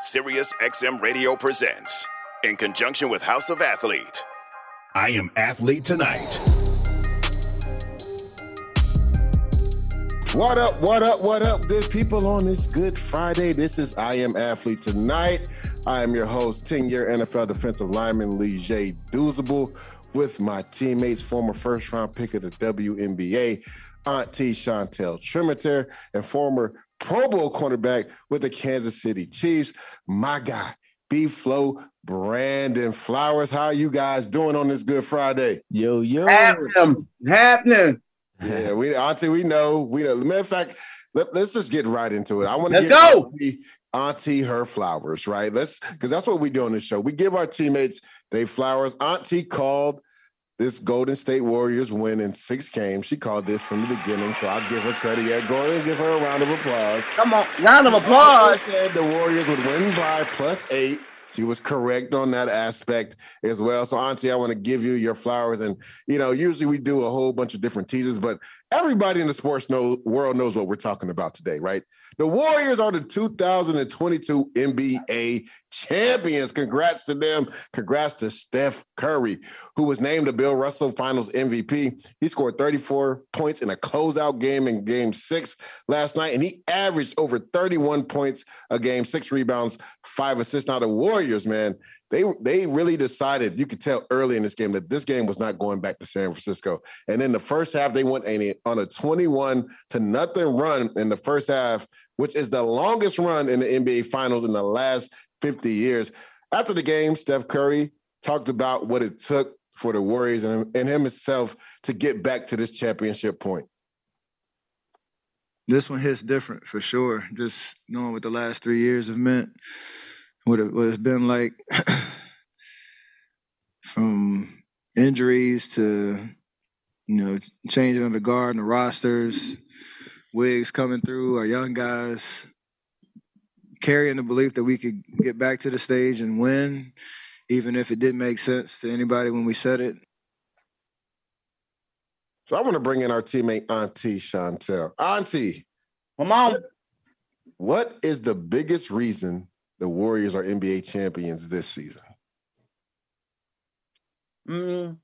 Sirius XM Radio presents, in conjunction with House of Athlete, I Am Athlete Tonight. What up, what up, what up, good people on this Good Friday? This is I Am Athlete Tonight. I am your host, 10 year NFL defensive lineman Lee J. Doozable, with my teammates, former first round pick of the WNBA, Auntie Chantel Tremitiere, and former Pro Bowl cornerback with the Kansas City Chiefs, my guy, B-Flo Brandon Flowers. How are you guys doing on this Good Friday? Yo, yo. Happening. Happening. Yeah, we Auntie, we know. We know. Matter of fact, let, us just get right into it. I want to give go. Auntie, Auntie her flowers, right? Let's because that's what we do on the show. We give our teammates they flowers. Auntie called this Golden State Warriors win in six games. She called this from the beginning, so I'll give her credit. Yeah, go ahead and give her a round of applause. Come on, round of applause. Said the Warriors would win by plus eight. She was correct on that aspect as well. So, Auntie, I want to give you your flowers. And, you know, usually we do a whole bunch of different teases, but everybody in the sports know, world knows what we're talking about today, right? The Warriors are the 2022 NBA champions. Congrats to them. Congrats to Steph Curry, who was named the Bill Russell Finals MVP. He scored 34 points in a closeout game in game six last night, and he averaged over 31 points a game, six rebounds, five assists. Now, the Warriors, man, they they really decided you could tell early in this game that this game was not going back to San Francisco. And in the first half, they went on a 21 to nothing run in the first half, which is the longest run in the NBA Finals in the last 50 years. After the game, Steph Curry talked about what it took for the Warriors and, and him himself to get back to this championship point. This one hits different for sure. Just knowing what the last three years have meant what, it, what it's been like from injuries to you know changing of the guard and the rosters, wigs coming through, our young guys carrying the belief that we could get back to the stage and win, even if it didn't make sense to anybody when we said it. So I want to bring in our teammate Auntie Chantel. Auntie, come on. What is the biggest reason the Warriors are NBA champions this season? Mm.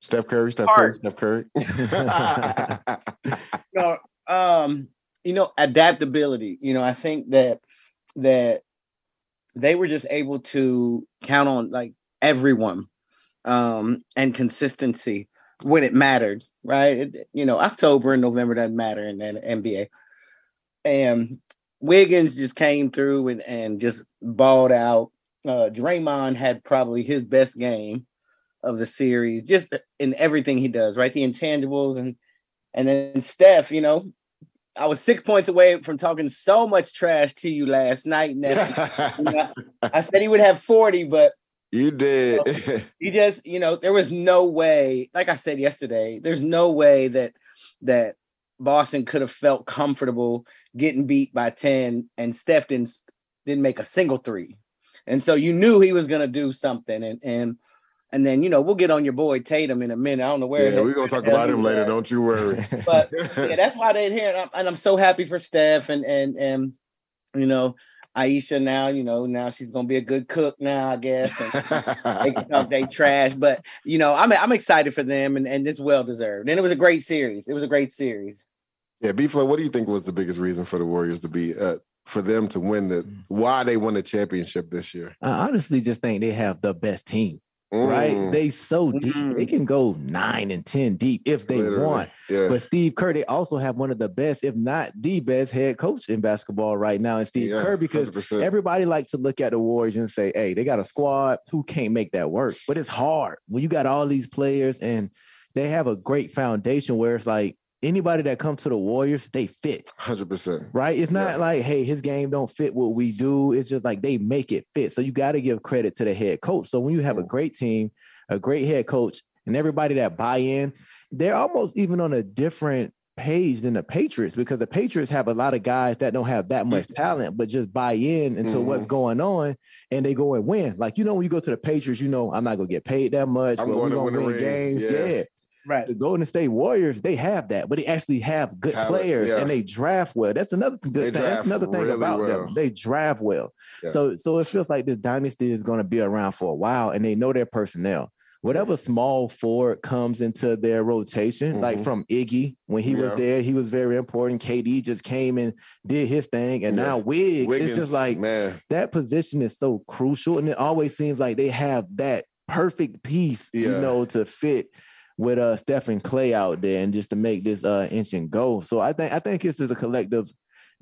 Steph Curry, Steph Curry, Steph Curry. no, um, you know, adaptability. You know, I think that that they were just able to count on like everyone um and consistency when it mattered, right? It, you know, October and November doesn't matter in the NBA. And Wiggins just came through and, and just balled out. Uh, Draymond had probably his best game of the series, just in everything he does, right? The intangibles and and then Steph, you know, I was six points away from talking so much trash to you last night. you know, I said he would have 40, but you did. You know, he just, you know, there was no way, like I said yesterday, there's no way that that Boston could have felt comfortable getting beat by 10 and Steph didn't, didn't make a single three. And so you knew he was going to do something. And, and, and then, you know, we'll get on your boy Tatum in a minute. I don't know where. Yeah, we're going to talk about him later. Don't you worry. but yeah, that's why they're here. And I'm, and I'm so happy for Steph and, and, and, you know, Ayesha now, you know, now she's gonna be a good cook now, I guess. And they can talk they trash, but you know, I'm I'm excited for them, and and it's well deserved. And it was a great series. It was a great series. Yeah, B-Flo, what do you think was the biggest reason for the Warriors to be uh, for them to win the mm. why they won the championship this year? I honestly just think they have the best team. Mm. Right, they so deep. Mm. They can go nine and ten deep if they Literally. want. Yeah. But Steve Kerr, they also have one of the best, if not the best, head coach in basketball right now. And Steve yeah, Kerr, because 100%. everybody likes to look at the Warriors and say, "Hey, they got a squad who can't make that work." But it's hard when you got all these players and they have a great foundation where it's like anybody that comes to the Warriors, they fit. 100%. Right? It's not yeah. like, hey, his game don't fit what we do. It's just like they make it fit. So you got to give credit to the head coach. So when you have a great team, a great head coach, and everybody that buy in, they're almost even on a different page than the Patriots because the Patriots have a lot of guys that don't have that much mm-hmm. talent, but just buy in into mm-hmm. what's going on and they go and win. Like, you know, when you go to the Patriots, you know, I'm not going to get paid that much, I'm but we're going to win, win games. yeah. yeah Right. The Golden State Warriors, they have that, but they actually have good Talent, players yeah. and they draft well. That's another good they thing. That's another thing really about well. them. They draft well. Yeah. So so it feels like this dynasty is going to be around for a while and they know their personnel whatever small forward comes into their rotation, mm-hmm. like from Iggy when he yeah. was there, he was very important. KD just came and did his thing, and yeah. now Wiggs, Wiggins, it's just like man, that position is so crucial, and it always seems like they have that perfect piece, yeah. you know, to fit with uh Stephen Klay out there and just to make this uh inch and go. So I think I think this is a collective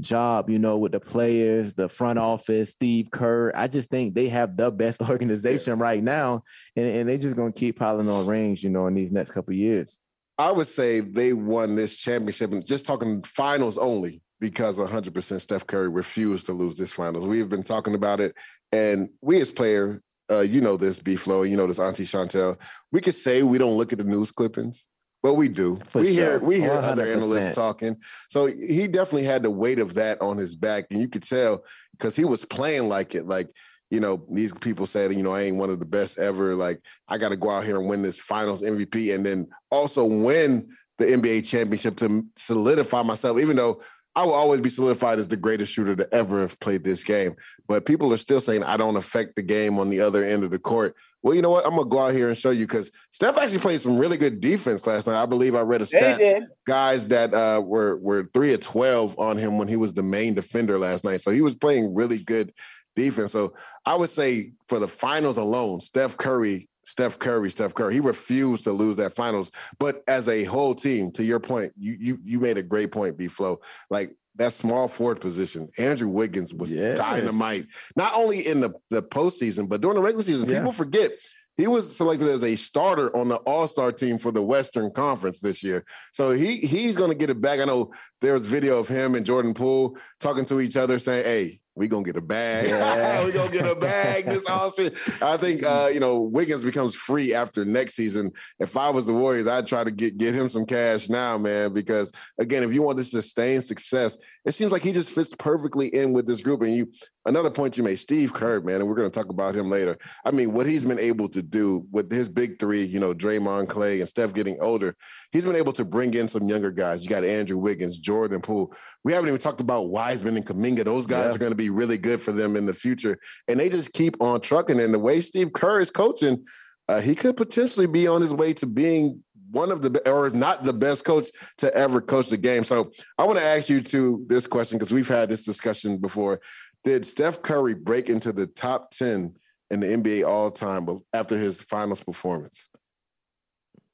job, you know, with the players, the front office, Steve Kerr. I just think they have the best organization right now, and, and they're just gonna keep piling on rings, you know, in these next couple years. I would say they won this championship, and just talking finals only because 100% Steph Curry refused to lose this finals. We've been talking about it, and we as player, uh, you know this, B-Flo, you know this, Auntie Chantel. We could say we don't look at the news clippings, but we do. For we sure. hear we hear 100%. other analysts talking. So he definitely had the weight of that on his back, and you could tell because he was playing like it. Like you know, these people said, you know, I ain't one of the best ever. Like I got to go out here and win this Finals MVP, and then also win the NBA championship to solidify myself. Even though I will always be solidified as the greatest shooter to ever have played this game, but people are still saying I don't affect the game on the other end of the court well, you know what? I'm gonna go out here and show you because Steph actually played some really good defense last night. I believe I read a stat. Guys that uh, were were three of twelve on him when he was the main defender last night. So he was playing really good defense. So I would say for the finals alone, Steph Curry, Steph Curry, Steph Curry, he refused to lose that finals. But as a whole team, to your point, you you you made a great point, B-Flo. Like that small forward position, Andrew Wiggins was yes. dynamite. Not only in the, the postseason, but during the regular season. Yeah. People forget he was selected as a starter on the All Star team for the Western Conference this year. So he he's going to get it back. I know there was video of him and Jordan Poole talking to each other, saying, "Hey, we gonna get a bag. Yeah. we gonna get a bag this offseason. I think uh, you know Wiggins becomes free after next season. If I was the Warriors, I'd try to get get him some cash now, man. Because again, if you want to sustain success, it seems like he just fits perfectly in with this group. And you, another point you made, Steve Kerr, man, and we're gonna talk about him later. I mean, what he's been able to do with his big three, you know, Draymond, Klay, and Steph getting older, he's been able to bring in some younger guys. You got Andrew Wiggins, Jordan Poole. We haven't even talked about Wiseman and Kuminga. Those guys yeah. are going to be really good for them in the future. And they just keep on trucking. And the way Steve Kerr is coaching, uh, he could potentially be on his way to being one of the or if not the best coach to ever coach the game. So I want to ask you to this question because we've had this discussion before. Did Steph Curry break into the top 10 in the NBA all time after his finals performance?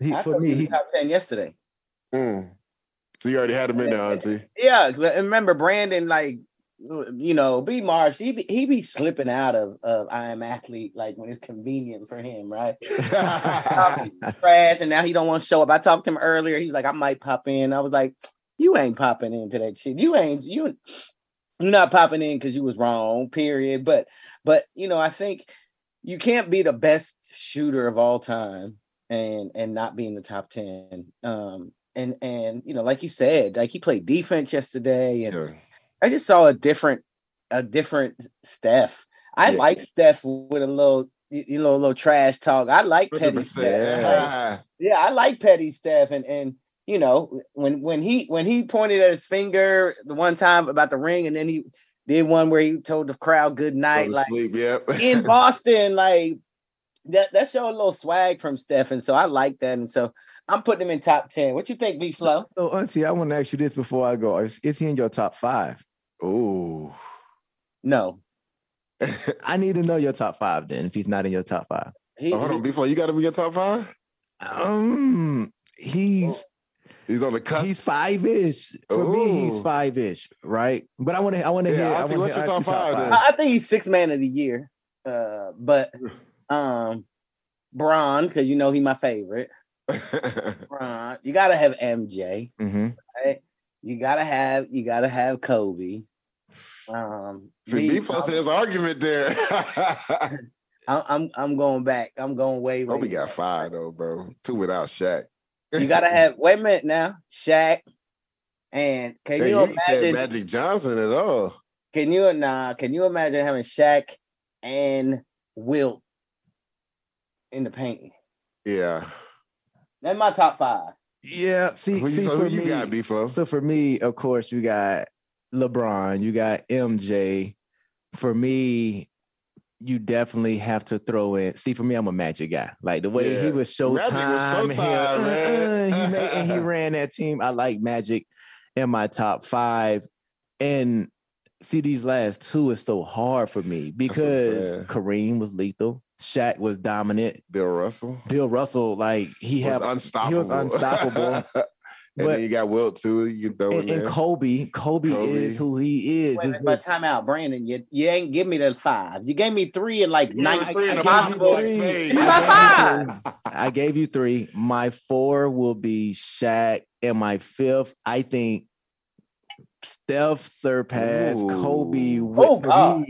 He, for me, he top 10 yesterday. Mm. So you already had him in there, Auntie. Yeah, remember Brandon, like you know, B Marsh, he be, he be slipping out of, of I am athlete like when it's convenient for him, right? Trash, and now he don't want to show up. I talked to him earlier. He's like, I might pop in. I was like, you ain't popping into that shit. You ain't you not popping in because you was wrong. Period. But but you know, I think you can't be the best shooter of all time and and not be in the top ten. Um, and and you know, like you said, like he played defense yesterday, and. I just saw a different a different Steph. I yeah. like Steph with a little you know a little trash talk. I like petty Steph. Yeah. Yeah, I like petty Steph, and and you know when when he when he pointed at his finger the one time about the ring, and then he did one where he told the crowd good night, like sleep, yep. in Boston, like that that showed a little swag from Steph, and so I like that, and so I'm putting him in top 10. What you think, B-Flo? So, Auntie, I want to ask you this before I go. Is, is he in your top five? Oh. No. I need to know your top five then, if he's not in your top five. He, oh, hold on, before you got to be your top five? Um, he's he's on the cusp. He's five ish. For Ooh. me, he's five ish, right? But I want to I want to yeah, hear. I what's your top five? Top five. I think he's six man of the year. Uh, but um, Bron, because you know he's my favorite. LeBron. You gotta have MJ. Mm-hmm. Right? You gotta have you gotta have Kobe. Um, See, me, posted his argument there. I'm, I'm I'm going back. I'm going way. Kobe got back. five though, bro. Two without Shaq. You gotta have. Wait a minute now, Shaq. And can hey, you, you imagine Magic Johnson at all? Can you nah? Can you imagine having Shaq and Wilt in the paint? Yeah. That's my top five. Yeah. See, who, see so for who you me, got, Before? So for me, of course, you got LeBron, you got MJ. For me, you definitely have to throw in. See, for me, I'm a Magic guy. Like the way yeah. he was Showtime, Magic was Showtime he, man. Uh, he made and he ran that team. I like Magic in my top five, and see these last two is so hard for me because Kareem was lethal. Shaq was dominant. Bill Russell. Bill Russell, like he had unstoppable. He was unstoppable. And but, then you got Wilt too. You throw and, and Kobe. Kobe. Kobe, is who he is. Wait, but time out, Brandon. You, you ain't give me the five. You gave me three and like nine. I, I, possible. Three. I, five. I gave you three. My four will be Shaq, and my fifth, I think Steph surpassed Ooh. Kobe with oh, God.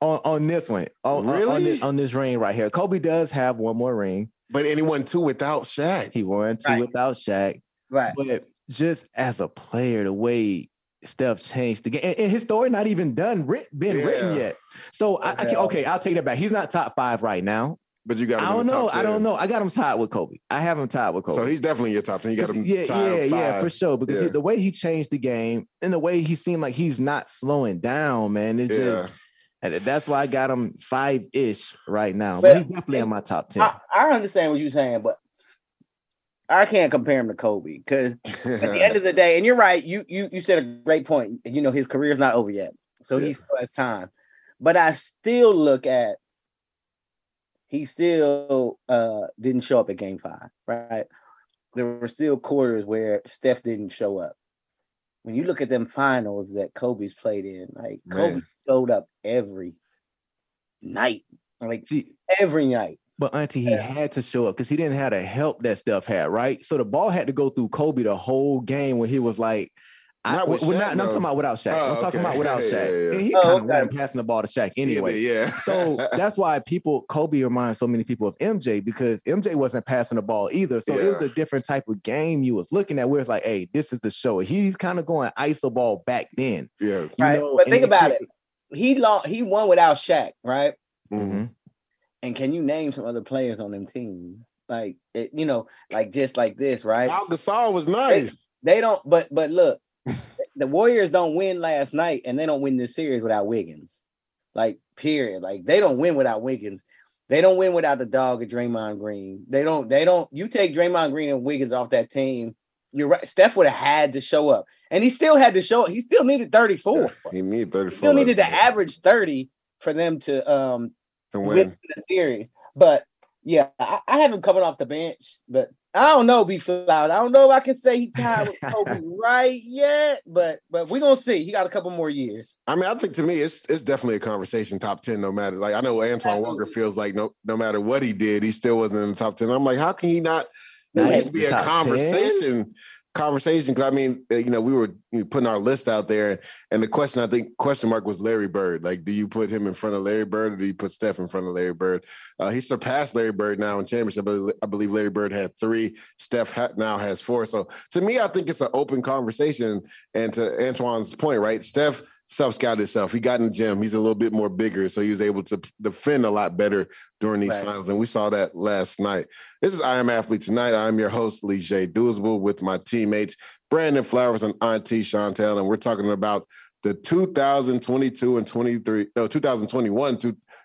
on, on this one. On, really? On, on, this, on this ring right here. Kobe does have one more ring. But anyone two without Shaq. He won two right. without Shaq. Right. But just as a player, the way Steph changed the game, and, and his story not even done, writ, been yeah. written yet. So okay. I, I, okay, I'll take that back. He's not top five right now. But you got I don't know. I don't know. I got him tied with Kobe. I have him tied with Kobe. So he's definitely your top ten. You got him. Yeah, yeah, yeah, for sure. Because yeah. the way he changed the game and the way he seemed like he's not slowing down, man. It's yeah. just. And that's why I got him five ish right now. But, but he's definitely in my top ten. I, I understand what you're saying, but I can't compare him to Kobe because at the end of the day, and you're right, you you you said a great point. You know, his career is not over yet, so yeah. he still has time. But I still look at he still uh didn't show up at game five, right? There were still quarters where Steph didn't show up. When you look at them finals that Kobe's played in, like Man. Kobe showed up every night, like every night. But Auntie, he yeah. had to show up because he didn't have the help that Steph had, right? So the ball had to go through Kobe the whole game when he was like, not I, we're not, no, I'm talking about without Shaq. Oh, I'm talking okay. about without Shaq. Yeah, yeah, and he oh, kind of okay. wasn't passing the ball to Shaq anyway. Yeah. so that's why people, Kobe reminds so many people of MJ because MJ wasn't passing the ball either. So it was a different type of game you was looking at where it's like, hey, this is the show. He's kind of going iso ball back then. Yeah. Right. Know? But think about it. He lost, he won without Shaq, right? Mm-hmm. And can you name some other players on them teams? Like it, you know, like just like this, right? Al Gasol was nice. They, they don't, but but look, the Warriors don't win last night, and they don't win this series without Wiggins. Like period. Like they don't win without Wiggins. They don't win without the dog of Draymond Green. They don't. They don't. You take Draymond Green and Wiggins off that team. You're right. Steph would have had to show up, and he still had to show up. He still needed 34. Yeah, he needed 34. He still needed to average 30 for them to um to win the series. But yeah, I, I have him coming off the bench, but I don't know, be loud. I don't know if I can say he tied with Kobe right yet, but but we're gonna see. He got a couple more years. I mean, I think to me, it's it's definitely a conversation top ten, no matter. Like I know Antoine Absolutely. Walker feels like no no matter what he did, he still wasn't in the top ten. I'm like, how can he not? Needs to be a conversation 10? Conversation because I mean, uh, you know, we were putting our list out there, and the question I think question mark was Larry Bird. Like, do you put him in front of Larry Bird, or do you put Steph in front of Larry Bird? Uh, he surpassed Larry Bird now in championship. I believe Larry Bird had three. Steph ha- now has four. So to me, I think it's an open conversation. And to Antoine's point, right, Steph self scouted himself. He got in the gym. He's a little bit more bigger, so he was able to defend a lot better during these right. finals. And we saw that last night. This is I Am Athlete Tonight. I'm your host, Leger Douzable, with my teammates, Brandon Flowers and Auntie Chantel. And we're talking about the 2022 and 23, no, 2021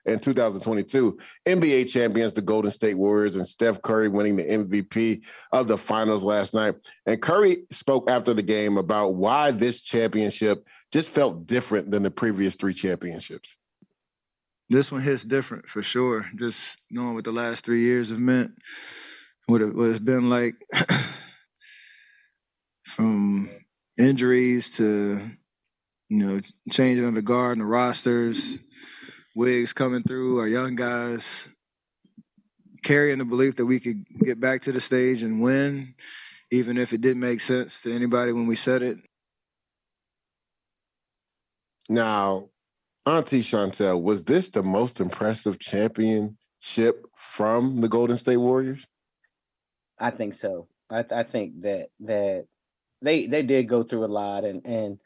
and 2022 NBA champions, the Golden State Warriors, and Steph Curry winning the MVP of the finals last night. And Curry spoke after the game about why this championship just felt different than the previous three championships. This one hits different for sure. Just knowing what the last three years have meant, what, it, what it's been like from injuries to, you know, changing of the guard and the rosters, Wigs coming through, our young guys carrying the belief that we could get back to the stage and win, even if it didn't make sense to anybody when we said it. Now, Auntie Chantel, was this the most impressive championship from the Golden State Warriors? I think so. I, I think that that they they did go through a lot, and and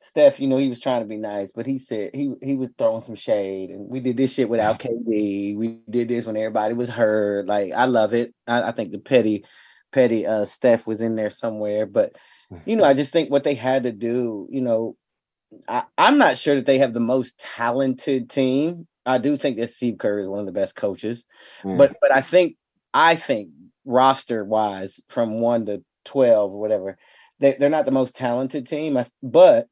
Steph, you know, he was trying to be nice, but he said he he was throwing some shade, and we did this shit without KD. We did this when everybody was hurt. Like I love it. I, I think the petty petty uh Steph was in there somewhere, but you know, I just think what they had to do, you know, I, I'm not sure that they have the most talented team. I do think that Steve Kerr is one of the best coaches, mm. but but I think I think roster wise, from one to twelve or whatever, they, they're not the most talented team. But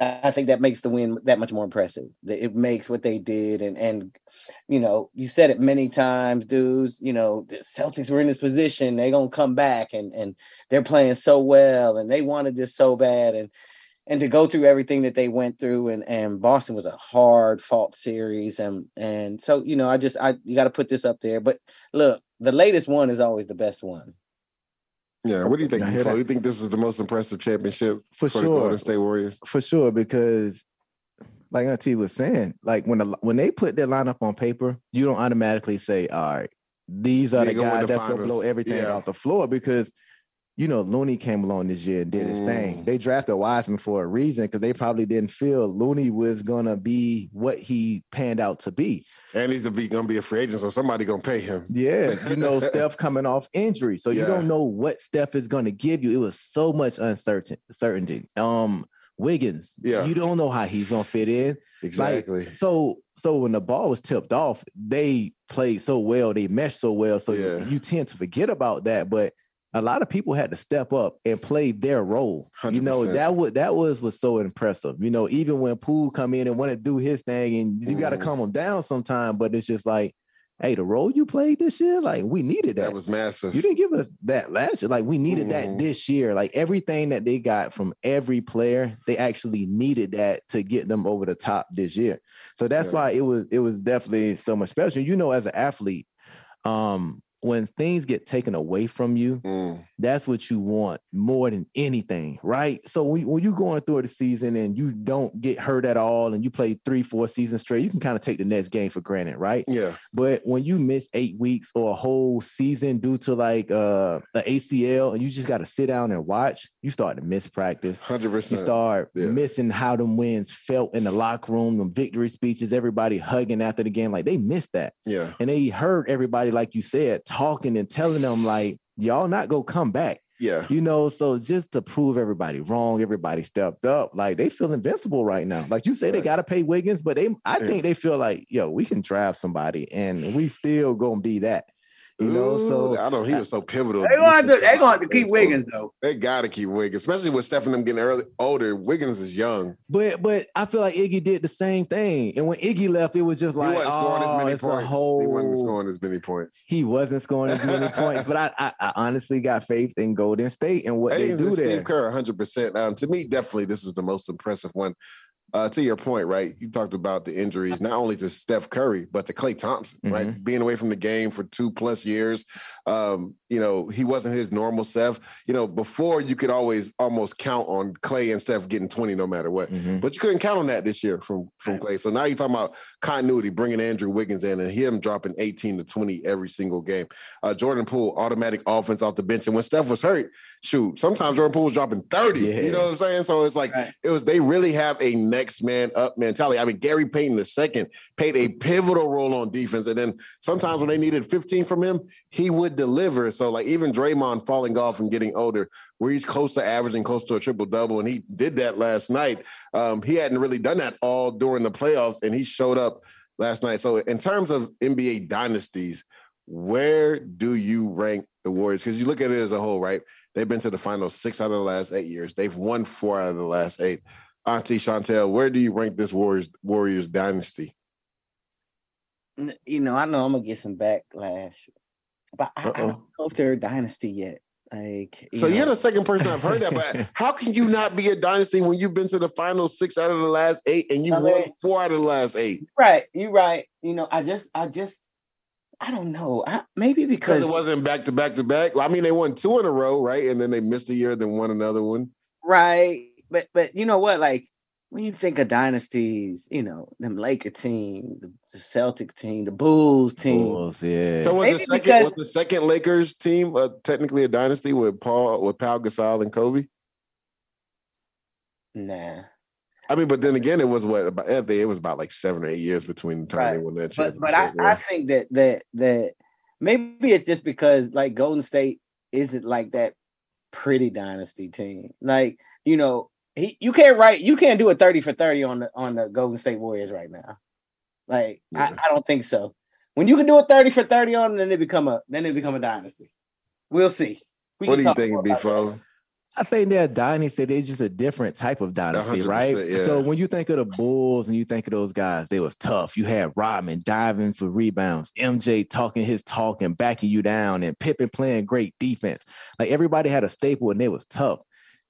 I think that makes the win that much more impressive. It makes what they did, and and you know, you said it many times, dudes. You know, the Celtics were in this position; they're gonna come back, and and they're playing so well, and they wanted this so bad, and and to go through everything that they went through, and and Boston was a hard fought series, and and so you know, I just I you got to put this up there. But look, the latest one is always the best one. Yeah, what do you think? Do you think this is the most impressive championship for, for sure? The Golden State Warriors for sure because, like Auntie was saying, like when the, when they put their lineup on paper, you don't automatically say, "All right, these are the guys that's gonna blow everything yeah. off the floor," because you know, Looney came along this year and did his mm. thing. They drafted Wiseman for a reason because they probably didn't feel Looney was gonna be what he panned out to be. And he's a be gonna be a free agent, so somebody gonna pay him. Yeah, you know, Steph coming off injury, so yeah. you don't know what Steph is gonna give you. It was so much uncertain certainty. Um, Wiggins, yeah, you don't know how he's gonna fit in. Exactly. Like, so, so when the ball was tipped off, they played so well, they meshed so well, so yeah. you tend to forget about that, but a lot of people had to step up and play their role. 100%. You know, that was that was was so impressive. You know, even when Poole come in and want to do his thing, and you got to calm him down sometime. But it's just like, hey, the role you played this year, like we needed that. That was massive. You didn't give us that last year. Like we needed mm. that mm-hmm. this year. Like everything that they got from every player, they actually needed that to get them over the top this year. So that's yeah. why it was it was definitely so much special. You know, as an athlete, um, when things get taken away from you, mm. that's what you want more than anything, right? So when, when you're going through the season and you don't get hurt at all and you play three, four seasons straight, you can kind of take the next game for granted, right? Yeah. But when you miss eight weeks or a whole season due to like uh the ACL and you just got to sit down and watch, you start to miss practice. 100%. You start yeah. missing how them wins felt in the locker room, them victory speeches, everybody hugging after the game. Like they missed that. Yeah. And they heard everybody, like you said, talking and telling them like y'all not gonna come back. Yeah. You know, so just to prove everybody wrong, everybody stepped up. Like they feel invincible right now. Like you say, right. they gotta pay Wiggins, but they I yeah. think they feel like, yo, we can draft somebody and we still gonna be that. You know, so I know he was so pivotal. They gonna have to, they gonna have to keep Wiggins though. They gotta keep Wiggins, especially with Stephen them getting early older. Wiggins is young. But but I feel like Iggy did the same thing. And when Iggy left, it was just like he wasn't scoring oh, as many points. Whole... He wasn't scoring as many points. He wasn't scoring as many points. But I, I, I honestly got faith in Golden State and what they do there. Steve Kerr, 100. percent um, To me, definitely this is the most impressive one uh, to your point, right? You talked about the injuries, not only to Steph Curry, but to Klay Thompson, mm-hmm. right? Being away from the game for two plus years. Um, you know, he wasn't his normal self. You know, before you could always almost count on Klay and Steph getting 20 no matter what. Mm-hmm. But you couldn't count on that this year from, from Klay. So now you're talking about continuity, bringing Andrew Wiggins in and him dropping 18 to 20 every single game. Uh, Jordan Poole, automatic offense off the bench. And when Steph was hurt, shoot, sometimes Jordan Poole was dropping 30. Yeah. You know what I'm saying? So it's like, right. it was, they really have a next man up mentality. I mean, Gary Payton II played a pivotal role on defense. And then sometimes when they needed 15 from him, he would deliver. So like even Draymond falling off and getting older, where he's close to averaging close to a triple double, and he did that last night. Um, he hadn't really done that all during the playoffs, and he showed up last night. So in terms of NBA dynasties, where do you rank the Warriors? Because you look at it as a whole, right? They've been to the final six out of the last eight years. They've won four out of the last eight. Auntie Chantel, where do you rank this Warriors Warriors dynasty? You know, I know I'm gonna get some backlash, but I, I don't know if they're a dynasty yet. Like, you so know. you're the second person I've heard that, but how can you not be a dynasty when you've been to the final six out of the last eight and you've won four out of the last eight? Right, you're right. You know, I just, I just, I don't know. I, maybe because, because it wasn't back to back to back. Well, I mean, they won two in a row, right? And then they missed a year, then won another one. Right but but you know what? Like when you think of dynasties, you know, them Laker team, the, the Celtics team, the Bulls team. Bulls, yeah. So was Maybe the second because... was the second Lakers team uh, technically a dynasty with Paul with Pau Gasol and Kobe? Nah. I mean, but then again, it was what about it was about like seven or eight years between the time right. they won that championship. But, but I, I think that that that maybe it's just because like Golden State isn't like that pretty dynasty team. Like, you know, he you can't write you can't do a 30 for 30 on the on the Golden State Warriors right now. Like, yeah. I, I don't think so. When you can do a 30 for 30 on them, then they become a then they become a dynasty. We'll see. We what do you think, B-Flo? I think they're a dynasty. They're just a different type of dynasty, right? Yeah. So when you think of the Bulls and you think of those guys, they was tough. You had Rodman diving for rebounds, MJ talking his talk and backing you down, and Pippen playing great defense. Like everybody had a staple and they was tough.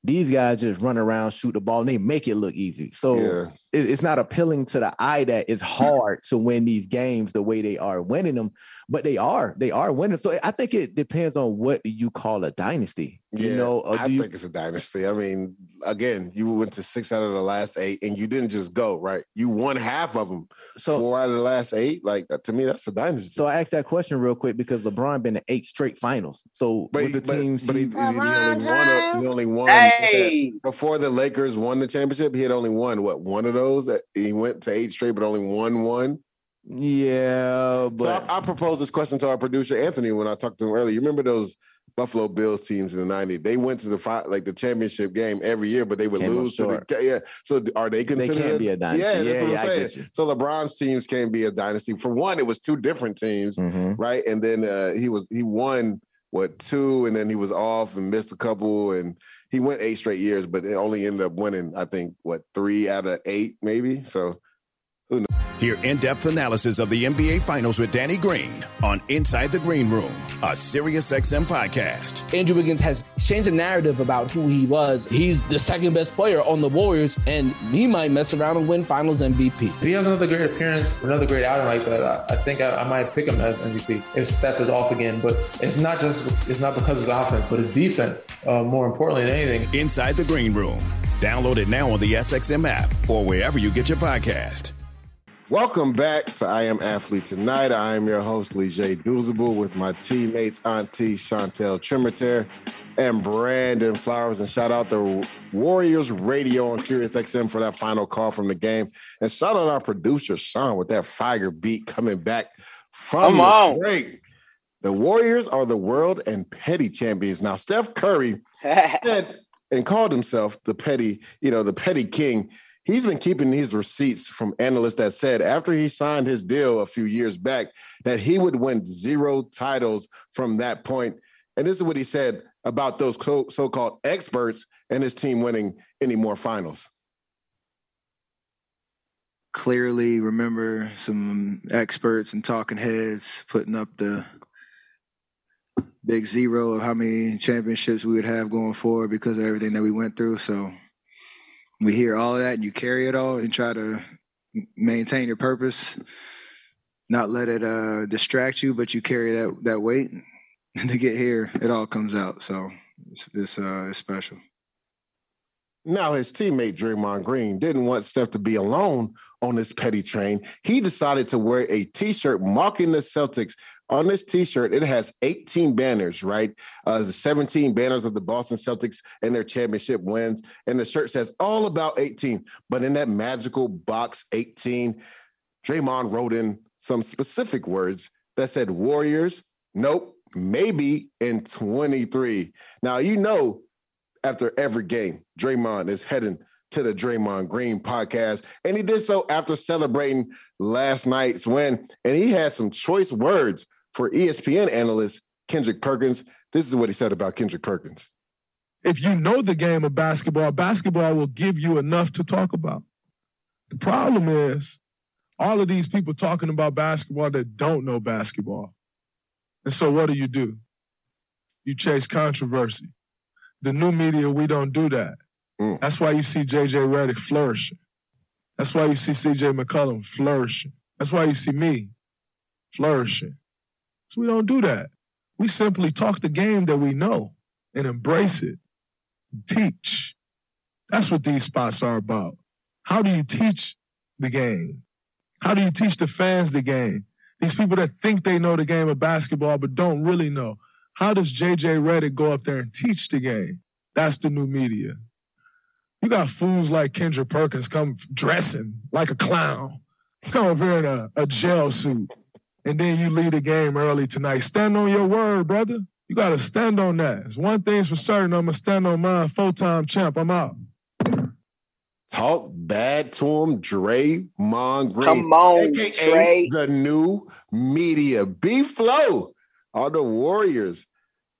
These guys just run around, shoot the ball, and they make it look easy. So yeah. it, it's not appealing to the eye that it's hard to win these games the way they are winning them, but they are. They are winning. So I think it depends on what you call a dynasty. Yeah, you know, uh, I you... think it's a dynasty. I mean, again, you went to six out of the last eight, and you didn't just go right. You won half of them. So four out of the last eight, like to me, that's a dynasty. So I asked that question real quick because LeBron been to eight straight finals. So but, the but, teams, but he, he, he, only won. A, he only won. Hey. Before the Lakers won the championship, he had only won what one of those. That he went to eight straight, but only won one. Yeah, but so I, I proposed this question to our producer Anthony when I talked to him earlier. You remember those? Buffalo Bills teams in the 90s. They went to the fi- like the championship game every year, but they would Came lose to the yeah. So are they considered? They can be a dynasty. Yeah, that's yeah, what yeah, I'm saying. So LeBron's teams can be a dynasty. For one, it was two different teams, mm-hmm. right? And then uh, he was he won what two, and then he was off and missed a couple, and he went eight straight years, but it only ended up winning I think what three out of eight maybe. So Hear in depth analysis of the NBA Finals with Danny Green on Inside the Green Room, a SiriusXM podcast. Andrew Wiggins has changed the narrative about who he was. He's the second best player on the Warriors, and he might mess around and win Finals MVP. If he has another great appearance, another great outing like that, I think I, I might pick him as MVP if Steph is off again. But it's not just it's not because of his offense, but his defense. Uh, more importantly than anything. Inside the Green Room. Download it now on the SXM app or wherever you get your podcast. Welcome back to I Am Athlete Tonight. I am your host, Leger Douzable, with my teammates, Auntie Chantel Tremitiere and Brandon Flowers. And shout out to Warriors Radio on Sirius XM for that final call from the game. And shout out our producer, Sean, with that fire beat coming back from Come on. the break. The Warriors are the world and petty champions. Now, Steph Curry said and called himself the petty, you know, the petty king he's been keeping these receipts from analysts that said after he signed his deal a few years back that he would win zero titles from that point. And this is what he said about those so called experts and his team winning any more finals. Clearly, remember some experts and talking heads putting up the big zero of how many championships we would have going forward because of everything that we went through. So we hear all that and you carry it all and try to maintain your purpose not let it uh, distract you but you carry that that weight and to get here it all comes out. So it's it's, uh, it's special now his teammate Draymond Green didn't want Steph to be alone on this petty train. He decided to wear a T-shirt mocking the Celtics on this T-shirt, it has 18 banners, right? Uh, the 17 banners of the Boston Celtics and their championship wins, and the shirt says all about 18. But in that magical box 18, Draymond wrote in some specific words that said Warriors. Nope, maybe in 23. Now you know, after every game, Draymond is heading to the Draymond Green podcast. And he did so after celebrating last night's win. And he had some choice words for ESPN analyst Kendrick Perkins. This is what he said about Kendrick Perkins. If you know the game of basketball, basketball will give you enough to talk about. The problem is all of these people talking about basketball that don't know basketball. And so what do you do? You chase controversy. The new media, we don't do that. Mm. That's why you see JJ Redick flourishing. That's why you see CJ McCollum flourishing. That's why you see me flourishing. So we don't do that. We simply talk the game that we know and embrace it. Teach. That's what these spots are about. How do you teach the game? How do you teach the fans the game? These people that think they know the game of basketball but don't really know. How does JJ Redick go up there and teach the game? That's the new media. You got fools like Kendrick Perkins come dressing like a clown, come up here in a, a gel suit, and then you lead a game early tonight. Stand on your word, brother. You got to stand on that. It's one thing's for certain. I'm gonna stand on mine. Full time champ. I'm out. Talk bad to him, Draymond Green. Come on, Dre. The new media. B-Flo. All the Warriors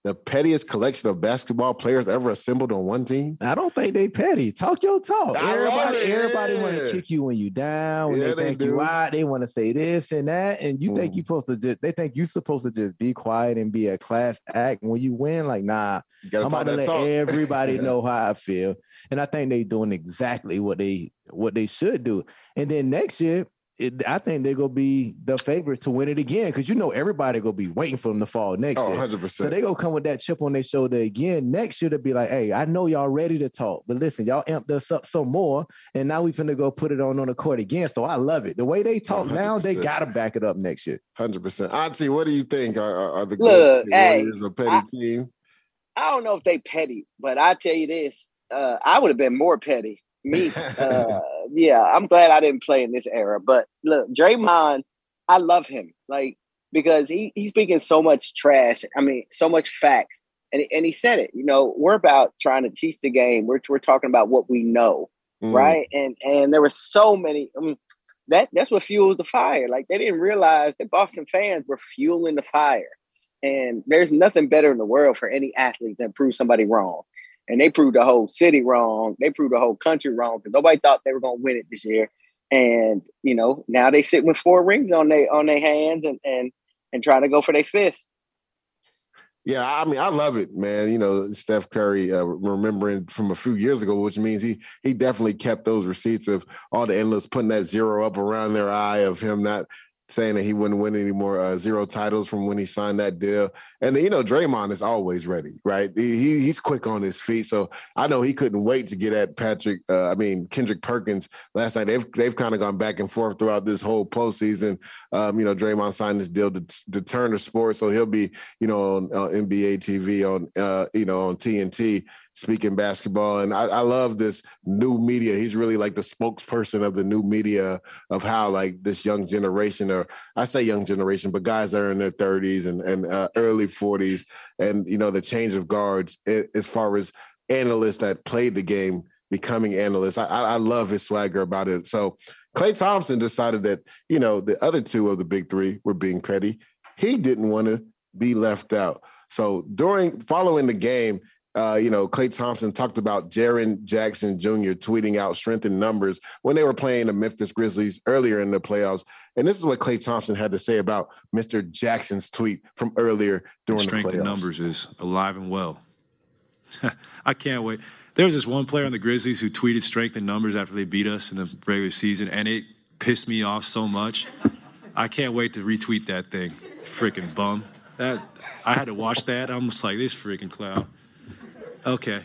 the pettiest collection of basketball players ever assembled on one team? I don't think they petty. Talk your talk. I everybody, everybody want to kick you when you down. When yeah, they, they think do. you out, they want to say this and that, and you mm. think you supposed to just. They think you supposed to just be quiet and be a class act. When you win, like nah, I'm about to let talk. everybody know how I feel, and I think they doing exactly what they what they should do. And then next year, it, I think they're gonna be the favorites to win it again because you know everybody gonna be waiting for them to fall next oh, year. 100%. So they gonna come with that chip on their shoulder again next year to be like, hey, I know y'all ready to talk, but listen, y'all amped us up some more, and now we finna go put it on on the court again. So I love it. The way they talk 100%. now, they gotta back it up next year. Hundred percent. Auntie, what do you think? Are, are the Look, hey, Warriors a petty I, team? I don't know if they petty, but I tell you this, uh, I would have been more petty me, uh, yeah, I'm glad I didn't play in this era. But look, Draymond, I love him, like because he he's speaking so much trash. I mean, so much facts, and and he said it. You know, we're about trying to teach the game. We're we're talking about what we know, mm. right? And and there were so many. I mean, that that's what fueled the fire. Like they didn't realize that Boston fans were fueling the fire. And there's nothing better in the world for any athlete than prove somebody wrong and they proved the whole city wrong. They proved the whole country wrong because nobody thought they were going to win it this year. And you know, now they sit with four rings on their on their hands and and and trying to go for their fifth. Yeah, I mean, I love it, man. You know, Steph Curry, uh, remembering from a few years ago, which means he he definitely kept those receipts of all the endless putting that zero up around their eye of him not saying that he wouldn't win any more uh, zero titles from when he signed that deal. And you know, Draymond is always ready, right? He, he's quick on his feet, so I know he couldn't wait to get at Patrick. Uh, I mean Kendrick Perkins last night. They've they've kind of gone back and forth throughout this whole postseason. Um, you know, Draymond signed this deal to, to Turner Sports, so he'll be you know on, on NBA TV on uh, you know on TNT speaking basketball. And I, I, love this new media. He's really like the spokesperson of the new media of how like this young generation, or I say young generation, but guys that are in their 30s and, and uh, early 40s, and you know the change of guards as far as analysts that played the game becoming analysts. I, I love his swagger about it. So Klay Thompson decided that you know the other two of the big three were being petty. He didn't want to be left out. So during following the game, uh, you know, Klay Thompson talked about Jaren Jackson Jr. tweeting out strength in numbers when they were playing the Memphis Grizzlies earlier in the playoffs. And this is what Klay Thompson had to say about Mr. Jackson's tweet from earlier during the strength the in numbers is alive and well. I can't wait. There was this one player on the Grizzlies who tweeted strength in numbers after they beat us in the regular season, and it pissed me off so much. I can't wait to retweet that thing. Freaking bum. That I had to watch that. I'm just like this freaking clown. Okay.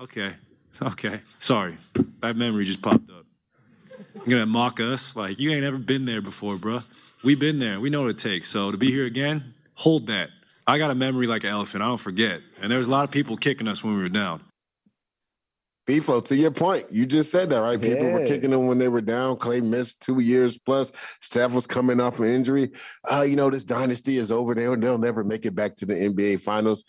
Okay. Okay. Sorry. That memory just popped up. You're gonna mock us? Like, you ain't ever been there before, bro. We been there. We know what it takes. So to be here again, hold that. I got a memory like an elephant. I don't forget. And there was a lot of people kicking us when we were down. B-Flo, to your point, you just said that, right? People yeah. were kicking them when they were down. Klay missed two years plus. Steph was coming off an injury. Uh, you know, this dynasty is over. They'll, they'll never make it back to the NBA finals.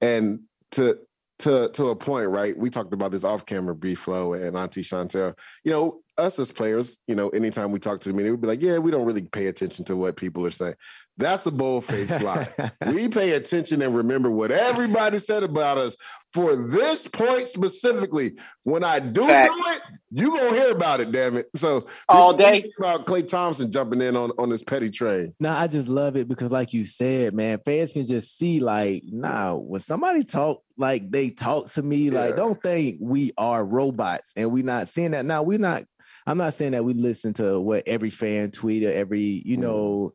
And to to to a point, right? We talked about this off camera, B-Flo and Auntie Chantel. You know, us as players, you know, anytime we talk to the media, we'd be like, yeah, we don't really pay attention to what people are saying. That's a bold faced lie. we pay attention and remember what everybody said about us for this point specifically. When I do Fact. do it, you gonna hear about it, damn it. So all day about Klay Thompson jumping in on, on this petty train. No, I just love it because, like you said, man, fans can just see like, nah, when somebody talk like they talk to me, yeah. like, don't think we are robots and we not seeing that. Now we're not I'm not saying that we listen to what every fan tweet or every, you mm-hmm. know,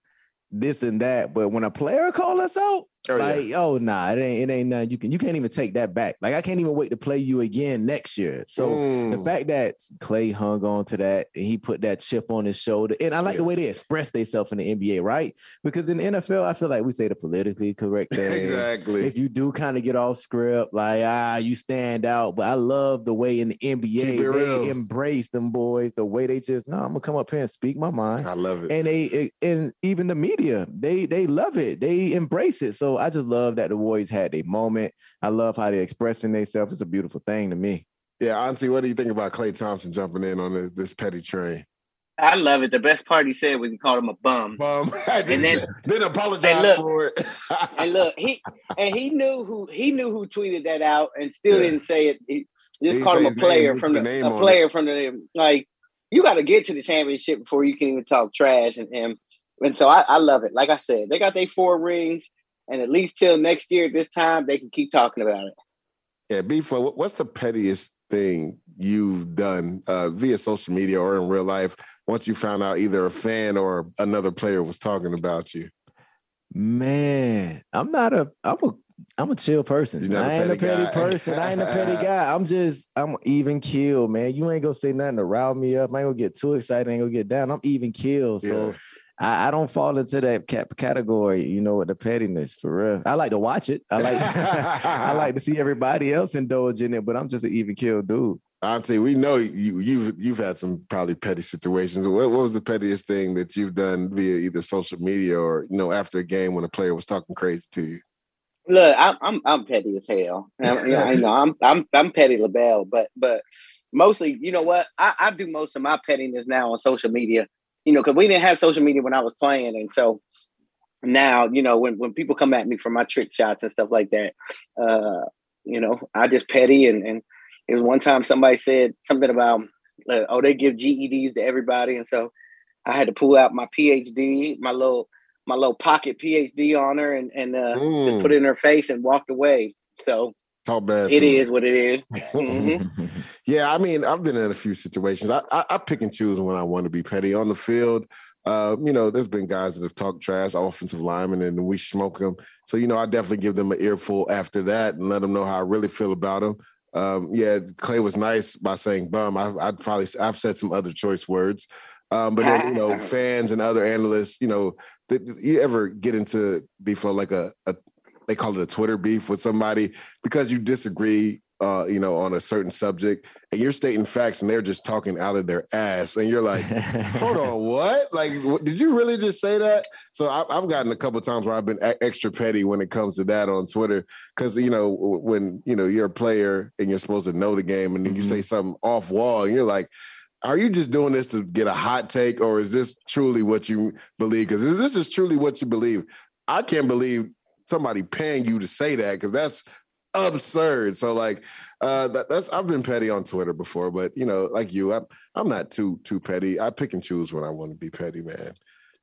this and that, but when a player call us out, Oh, like, yeah. oh nah, it ain't it ain't nothing. You can you can't even take that back. Like I can't even wait to play you again next year. So mm. the fact that Klay hung on to that and he put that chip on his shoulder, and I like yeah. the way they express themselves in the NBA, right? Because in the NFL, I feel like we say the politically correct thing. exactly. If you do kind of get off script, like ah, you stand out. But I love the way in the NBA they real. embrace them boys, the way they just no, I'm gonna come up here and speak my mind. I love it. And they and even the media, they they love it. They embrace it. So So I just love that the Warriors had a moment. I love how they're expressing themselves. It's a beautiful thing to me. Yeah, Auntie, what do you think about Klay Thompson jumping in on this, this petty train? I love it. The best part he said was he called him a bum. Bum. and then then apologize look, for it. and look, he and he knew who he knew who tweeted that out and still yeah. didn't say it. He just he called him a player from the, the a player it. from the like you got to get to the championship before you can even talk trash and him. And so I, I love it. Like I said, they got their four rings, and at least till next year at this time, they can keep talking about it. Yeah, B-Flo, what's the pettiest thing you've done uh, via social media or in real life once you found out either a fan or another player was talking about you? Man, I'm not a I'm a I'm a chill person. I ain't a petty, person. I ain't a petty guy. I'm just I'm even kill, man. You ain't gonna say nothing to rile me up. I ain't gonna get too excited. I ain't gonna get down. I'm even kill. So yeah. I, I, don't fall into that category, you know, with the pettiness for real. I like to watch it. I like I like to see everybody else indulge in it, but I'm just an even kill dude. Auntie, we know you you've you've had some probably petty situations. What, what was the pettiest thing that you've done via either social media or you know after a game when a player was talking crazy to you? Look, I'm I'm, I'm petty as hell. I, you know, I know I'm I'm I'm petty LaBelle, but but mostly, you know what? I, I do most of my pettiness now on social media. You know, because we didn't have social media when I was playing, and so now, you know, when when people come at me for my trick shots and stuff like that, uh, you know, I just petty and and it was one time somebody said something about, uh, oh, they give GEDs to everybody, and so I had to pull out my PhD, my little my little pocket PhD on her, and and uh, mm. just put it in her face and walked away. So how bad it is what it is. Mm-hmm. yeah, I mean, I've been in a few situations. I, I, I pick and choose when I want to be petty on the field. Uh, you know, there's been guys that have talked trash, offensive linemen, and we smoke them. So, you know, I definitely give them an earful after that and let them know how I really feel about them. Um, yeah, Klay was nice by saying bum. I, would probably I've said some other choice words, um, but then you know fans and other analysts, you know, did you ever get into beef like a, a they call it a Twitter beef with somebody because you disagree uh, you know, on a certain subject, and you're stating facts, and they're just talking out of their ass, and you're like, "Hold on, what? Like, what, did you really just say that?" So I, have gotten a couple times where I've been extra petty when it comes to that on Twitter, because you know, when you know you're a player and you're supposed to know the game, and then you mm-hmm. say something off wall, and you're like. Are you just doing this to get a hot take, or is this truly what you believe? Because this is truly what you believe. I can't believe somebody paying you to say that because that's absurd. So like uh that, that's I've been petty on Twitter before, but you know, like you, I'm I'm not too too petty. I pick and choose when I want to be petty, man.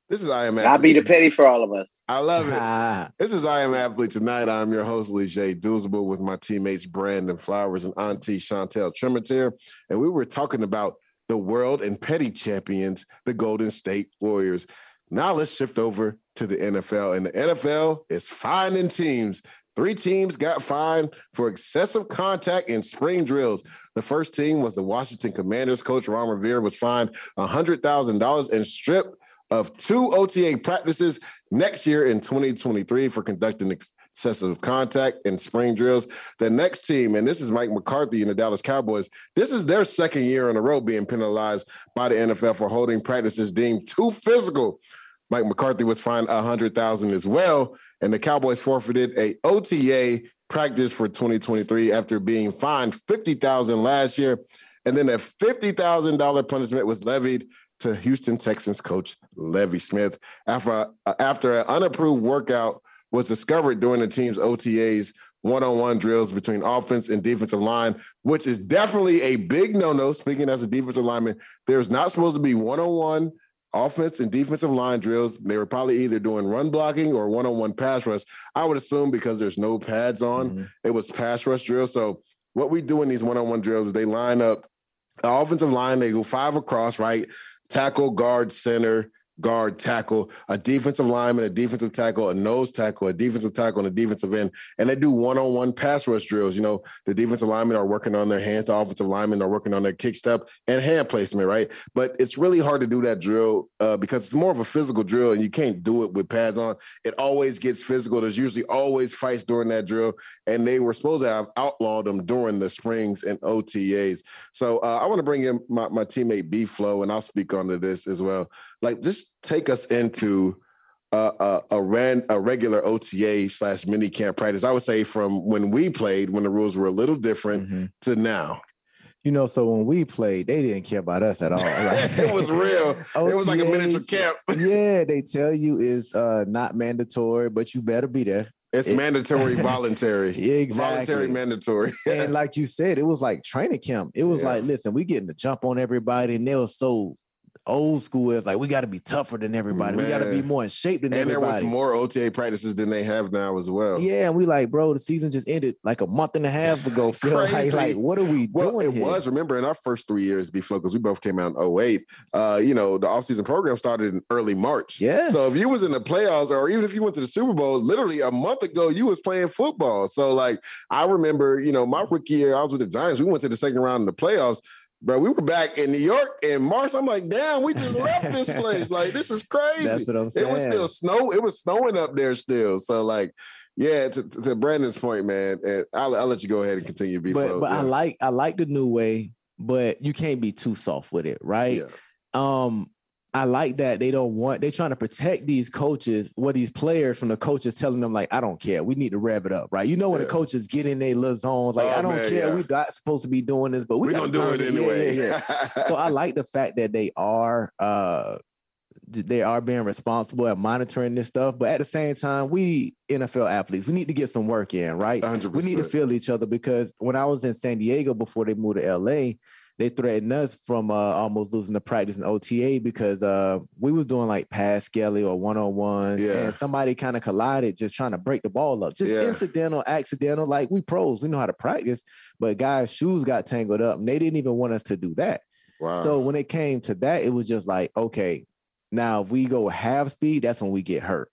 This is I am. I'll be the petty for all of us. I love it. this is I am athlete tonight. I'm your host Leger Douzable with my teammates Brandon Flowers and Auntie Chantel Tremitiere, and we were talking about the world and petty champions, the Golden State Warriors. Now let's shift over to the NFL, and the NFL is finding teams Three teams got fined for excessive contact in spring drills. The first team was the Washington Commanders. Coach Ron Rivera was fined $100,000 and stripped of two OTA practices next year in 2023 for conducting excessive contact in spring drills. The next team, and this is Mike McCarthy and the Dallas Cowboys, this is their second year in a row being penalized by the NFL for holding practices deemed too physical. Mike McCarthy was fined a 100000 as well and the Cowboys forfeited a OTA practice for 2023 after being fined 50,000 last year. And then a $50,000 punishment was levied to Houston Texans coach Lovie Smith after, uh, after an unapproved workout was discovered during the team's OTAs one-on-one drills between offense and defensive line, which is definitely a big no-no. Speaking as a defensive lineman, there's not supposed to be one-on-one offense and defensive line drills. They were probably either doing run blocking or one on one pass rush. I would assume because there's no pads on, mm-hmm. it was pass rush drill. So, what we do in these one on one drills is they line up the offensive line, they go five across, right? Tackle, guard, center, guard, tackle, a defensive lineman, a defensive tackle, a nose tackle, a defensive tackle, and a defensive end. And they do one on one pass rush drills. You know, the defensive linemen are working on their hands, the offensive linemen are working on their kick step and hand placement, right? But it's really hard to do that drill uh, because it's more of a physical drill and you can't do it with pads on. It always gets physical. There's usually always fights during that drill. And they were supposed to have outlawed them during the springs and OTAs. So uh, I want to bring in my, my teammate B-Flo and I'll speak onto this as well like just take us into a a, ran, a regular OTA slash mini camp practice. I would say from when we played, when the rules were a little different, mm-hmm. to now. You know, so when we played, they didn't care about us at all. Like, it was real. OTAs, it was like a miniature camp. yeah, they tell you it's uh, not mandatory, but you better be there. It's it, mandatory, voluntary. Yeah, exactly. Voluntary, mandatory. and like you said, it was like training camp. It was yeah. like, listen, we getting to jump on everybody, and they were so old school is like we got to be tougher than everybody. Man. We got to be more in shape than and everybody. And there was more OTA practices than they have now as well. Yeah, and we like, bro, the season just ended like a month and a half ago. Feel like, like, what are we well, doing? It here? was. Remember, in our first three years before, because we both came out in 08, uh, you know, the offseason program started in early March. Yeah. So if you was in the playoffs, or even if you went to the Super Bowl, literally a month ago, you was playing football. So like, I remember, you know, my rookie year, I was with the Giants. We went to the second round in the playoffs Bro, we were back in New York in March. I'm like, damn, we just left this place. Like, this is crazy. That's what I'm saying. It was still snow. It was snowing up there still. So, like, yeah, to, to Brandon's point, man, and I'll, I'll let you go ahead and continue. Before, but but yeah. I like I like the new way, but you can't be too soft with it, right? Yeah. Um, I like that they don't want they're trying to protect these coaches, what these players from the coaches telling them like, I don't care, we need to rev it up, right? You know when yeah. the coaches get in their little zones, like oh, I don't man, care, yeah. we're not supposed to be doing this, but we, we gonna do it anyway. Yeah, so I like the fact that they are uh they are being responsible at monitoring this stuff, but at the same time, we NFL athletes, we need to get some work in, right? 100%. We need to feel each other because when I was in San Diego before they moved to LA, they threatened us from uh, almost losing the practice in OTA because uh, we was doing like pass skelly or one on ones, yeah. and somebody kind of collided just trying to break the ball up, just yeah. incidental, accidental. Like we pros, we know how to practice, but guys' shoes got tangled up, and they didn't even want us to do that. Wow. So when it came to that, it was just like, okay, now if we go half speed, that's when we get hurt,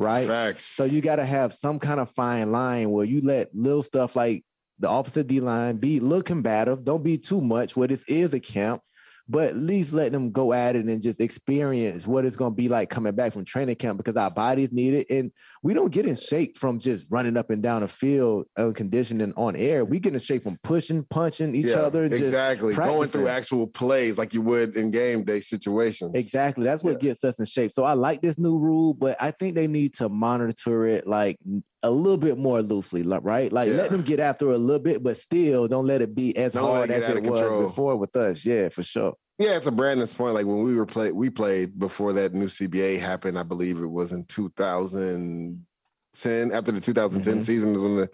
right? Facts. So you got to have some kind of fine line where you let little stuff like the offensive D line, be a little combative. Don't be too much where this is a camp, but at least let them go at it and just experience what it's going to be like coming back from training camp because our bodies need it. And we don't get in shape from just running up and down the field and conditioning on air. We get in shape from pushing, punching each yeah, other. Exactly. Going through actual plays like you would in game day situations. Exactly. That's what yeah. gets us in shape. So I like this new rule, but I think they need to monitor it like a little bit more loosely, right? Like yeah. let them get after a little bit, but still don't let it be as don't hard as it was control. before with us. Yeah, for sure. Yeah, it's a Brandon's point. Like when we were play, we played before that new CBA happened. I believe it was in 2010. After the 2010 mm-hmm. season, is when the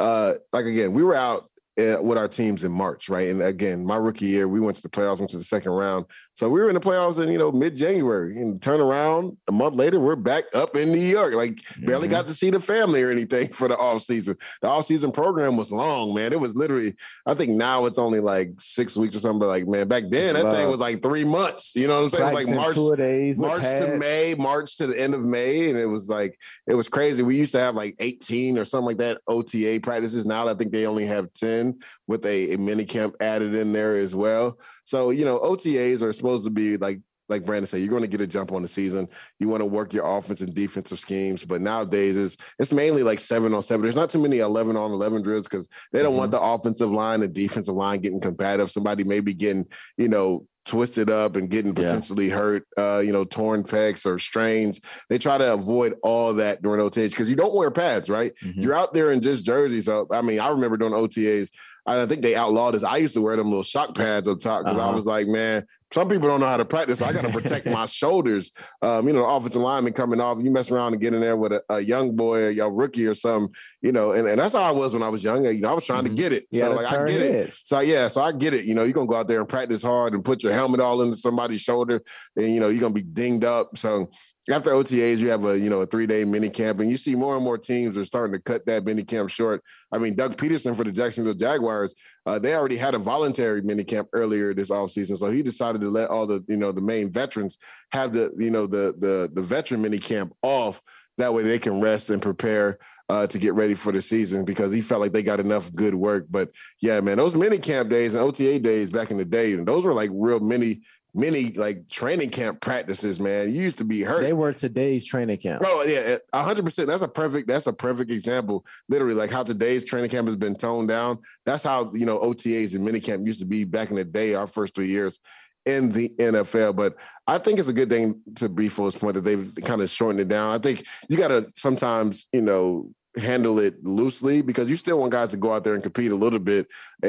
uh, like again, we were out with our teams in March, right? And again, my rookie year, we went to the playoffs, went to the second round. So we were in the playoffs in, you know, mid January and turn around a month later, we're back up in New York. Like mm-hmm. barely got to see the family or anything for the off season. The off season program was long, man. It was literally, I think now it's only like six weeks or something. But like, man, back then that thing was like three months. You know what I'm saying? It was like March, days, March to May, March to the end of May. And it was like, it was crazy. We used to have like 18 or something like that OTA practices. Now I think they only have 10 with a, a mini camp added in there as well. So, you know, OTAs are supposed to be like like Brandon said, you're going to get a jump on the season. You want to work your offense and defensive schemes, but nowadays it's it's mainly like seven on seven. There's not too many eleven on eleven drills because they don't mm-hmm. want the offensive line and defensive line getting combative. Somebody may be getting you know twisted up and getting potentially yeah. hurt, uh, you know, torn pecs or strains. They try to avoid all that during OTAs because you don't wear pads, right? Mm-hmm. You're out there in just jerseys. So I mean, I remember doing OTAs. I think they outlawed this. I used to wear them little shock pads up top because uh-huh. I was like, man, some people don't know how to practice. So I got to protect my shoulders. Um, you know, the offensive lineman coming off, you mess around and get in there with a, a young boy, a young rookie or something, you know, and, and that's how I was when I was younger. You know, I was trying mm-hmm. to get it. Yeah, so like I get it. So yeah, so I get it. You know, you're gonna go out there and practice hard and put your helmet all into somebody's shoulder, and you know, you're gonna be dinged up. So after OTAs, you have a you know a three day mini camp, and you see more and more teams are starting to cut that mini camp short. I mean, Doug Pederson for the Jacksonville Jaguars, uh, they already had a voluntary mini camp earlier this offseason, so he decided to let all the you know the main veterans have the you know the the the veteran mini camp off. That way they can rest and prepare uh, to get ready for the season because he felt like they got enough good work. But yeah, man, those mini camp days and OTA days back in the day, those were like real mini many like training camp practices, man. You used to be hurt. They were today's training camp. Oh yeah, hundred percent. That's a perfect. That's a perfect example. Literally, like how today's training camp has been toned down. That's how you know OTAs and minicamp used to be back in the day. Our first three years, in the NFL. But I think it's a good thing to be for this point that they've kind of shortened it down. I think you got to sometimes, you know, handle it loosely because you still want guys to go out there and compete a little bit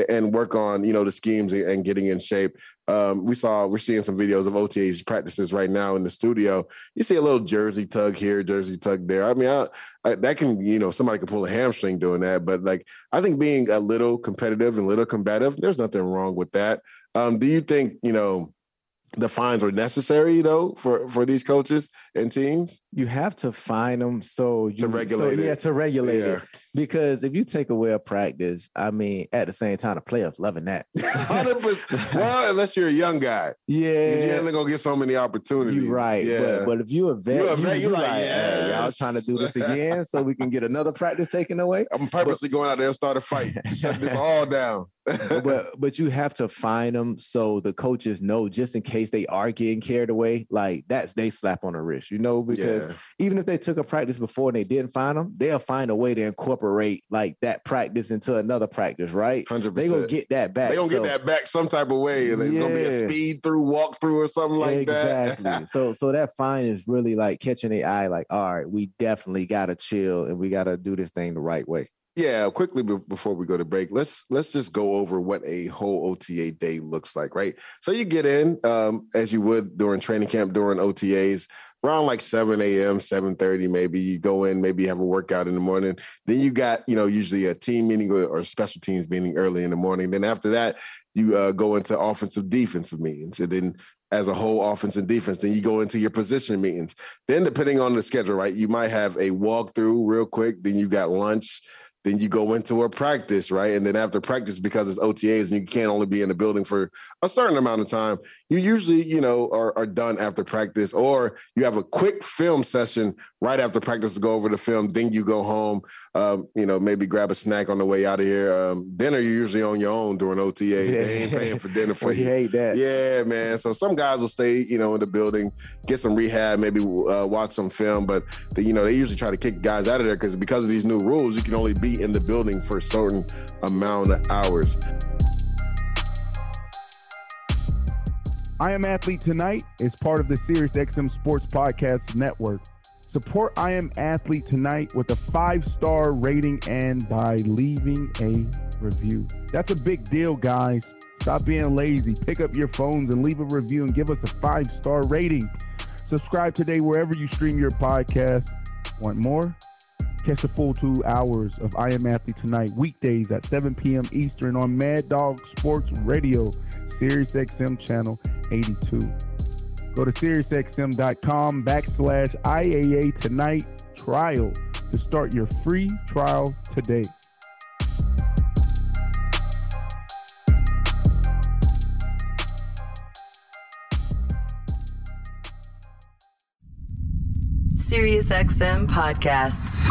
and work on you know the schemes and getting in shape. Um, we saw we're seeing some videos of OTA's practices right now in the studio. You see a little jersey tug here, jersey tug there. I mean, I, I, that can you know somebody can pull a hamstring doing that, but like I think being a little competitive and little combative, there's nothing wrong with that. Um, do you think you know? The fines are necessary though for for these coaches and teams? You have to fine them so you to regulate so, it. yeah to regulate Yeah. it because if you take away a practice i mean at the same time the players loving that. 100%. well unless you're a young guy. Yeah. you're only gonna get so many opportunities. You're right, yeah. but, but if you a vet, You a vet, you're like, like, hey, y'all trying to do this again so we can get another practice taken away. i'm purposely going out there and start a fight. Shut this all down but but you have to find them so the coaches know just in case they are getting carried away, like that's they slap on the wrist, you know, because Yeah. even if they took a practice before and they didn't find them, they'll find a way to incorporate like that practice into another practice, right? 100%. They gonna get that back. they gonna So- get that back some type of way and it's gonna be a speed through walk through or something like that exactly. so so that fine is really like catching the eye, like, all right, we definitely gotta chill and we gotta do this thing the right way. Yeah, quickly be- before we go to break, let's let's just go over what a whole OTA day looks like, right? So you get in um, as you would during training camp during OTAs around like 7 a.m., 7:30 maybe. You go in, maybe you have a workout in the morning. Then you got, you know, usually a team meeting or, or special teams meeting early in the morning. Then after that, you uh, go into offensive defensive meetings. And then as a whole offense and defense. Then you go into your position meetings. Then depending on the schedule, right, you might have a walkthrough real quick. Then you got lunch. Then you go into a practice, right? And then after practice, because it's OTAs and you can't only be in the building for a certain amount of time, you usually, you know, are, are done after practice, or you have a quick film session right after practice to go over the film. Then you go home, um, you know, maybe grab a snack on the way out of here. Um, dinner, you're usually on your own during OTA. They ain't paying for dinner for you. hate that. Yeah, man. So some guys will stay, you know, in the building, get some rehab, maybe uh, watch some film, but they, you know they usually try to kick guys out of there because because of these new rules, you can only be in the building for a certain amount of hours. I Am Athlete Tonight is part of the SiriusXM Sports Podcast Network. Support I Am Athlete Tonight with a five star rating and by leaving a review. That's a big deal, guys. Stop being lazy. Pick up your phones and leave a review and give us a five star rating. Subscribe today wherever you stream your podcast. Want more? Catch the full two hours of I Am Athlete Tonight weekdays at 7 p.m. Eastern on Mad Dog Sports Radio, Sirius XM Channel 82. Go to SiriusXM.com backslash IAA Tonight trial to start your free trial today. SiriusXM podcasts.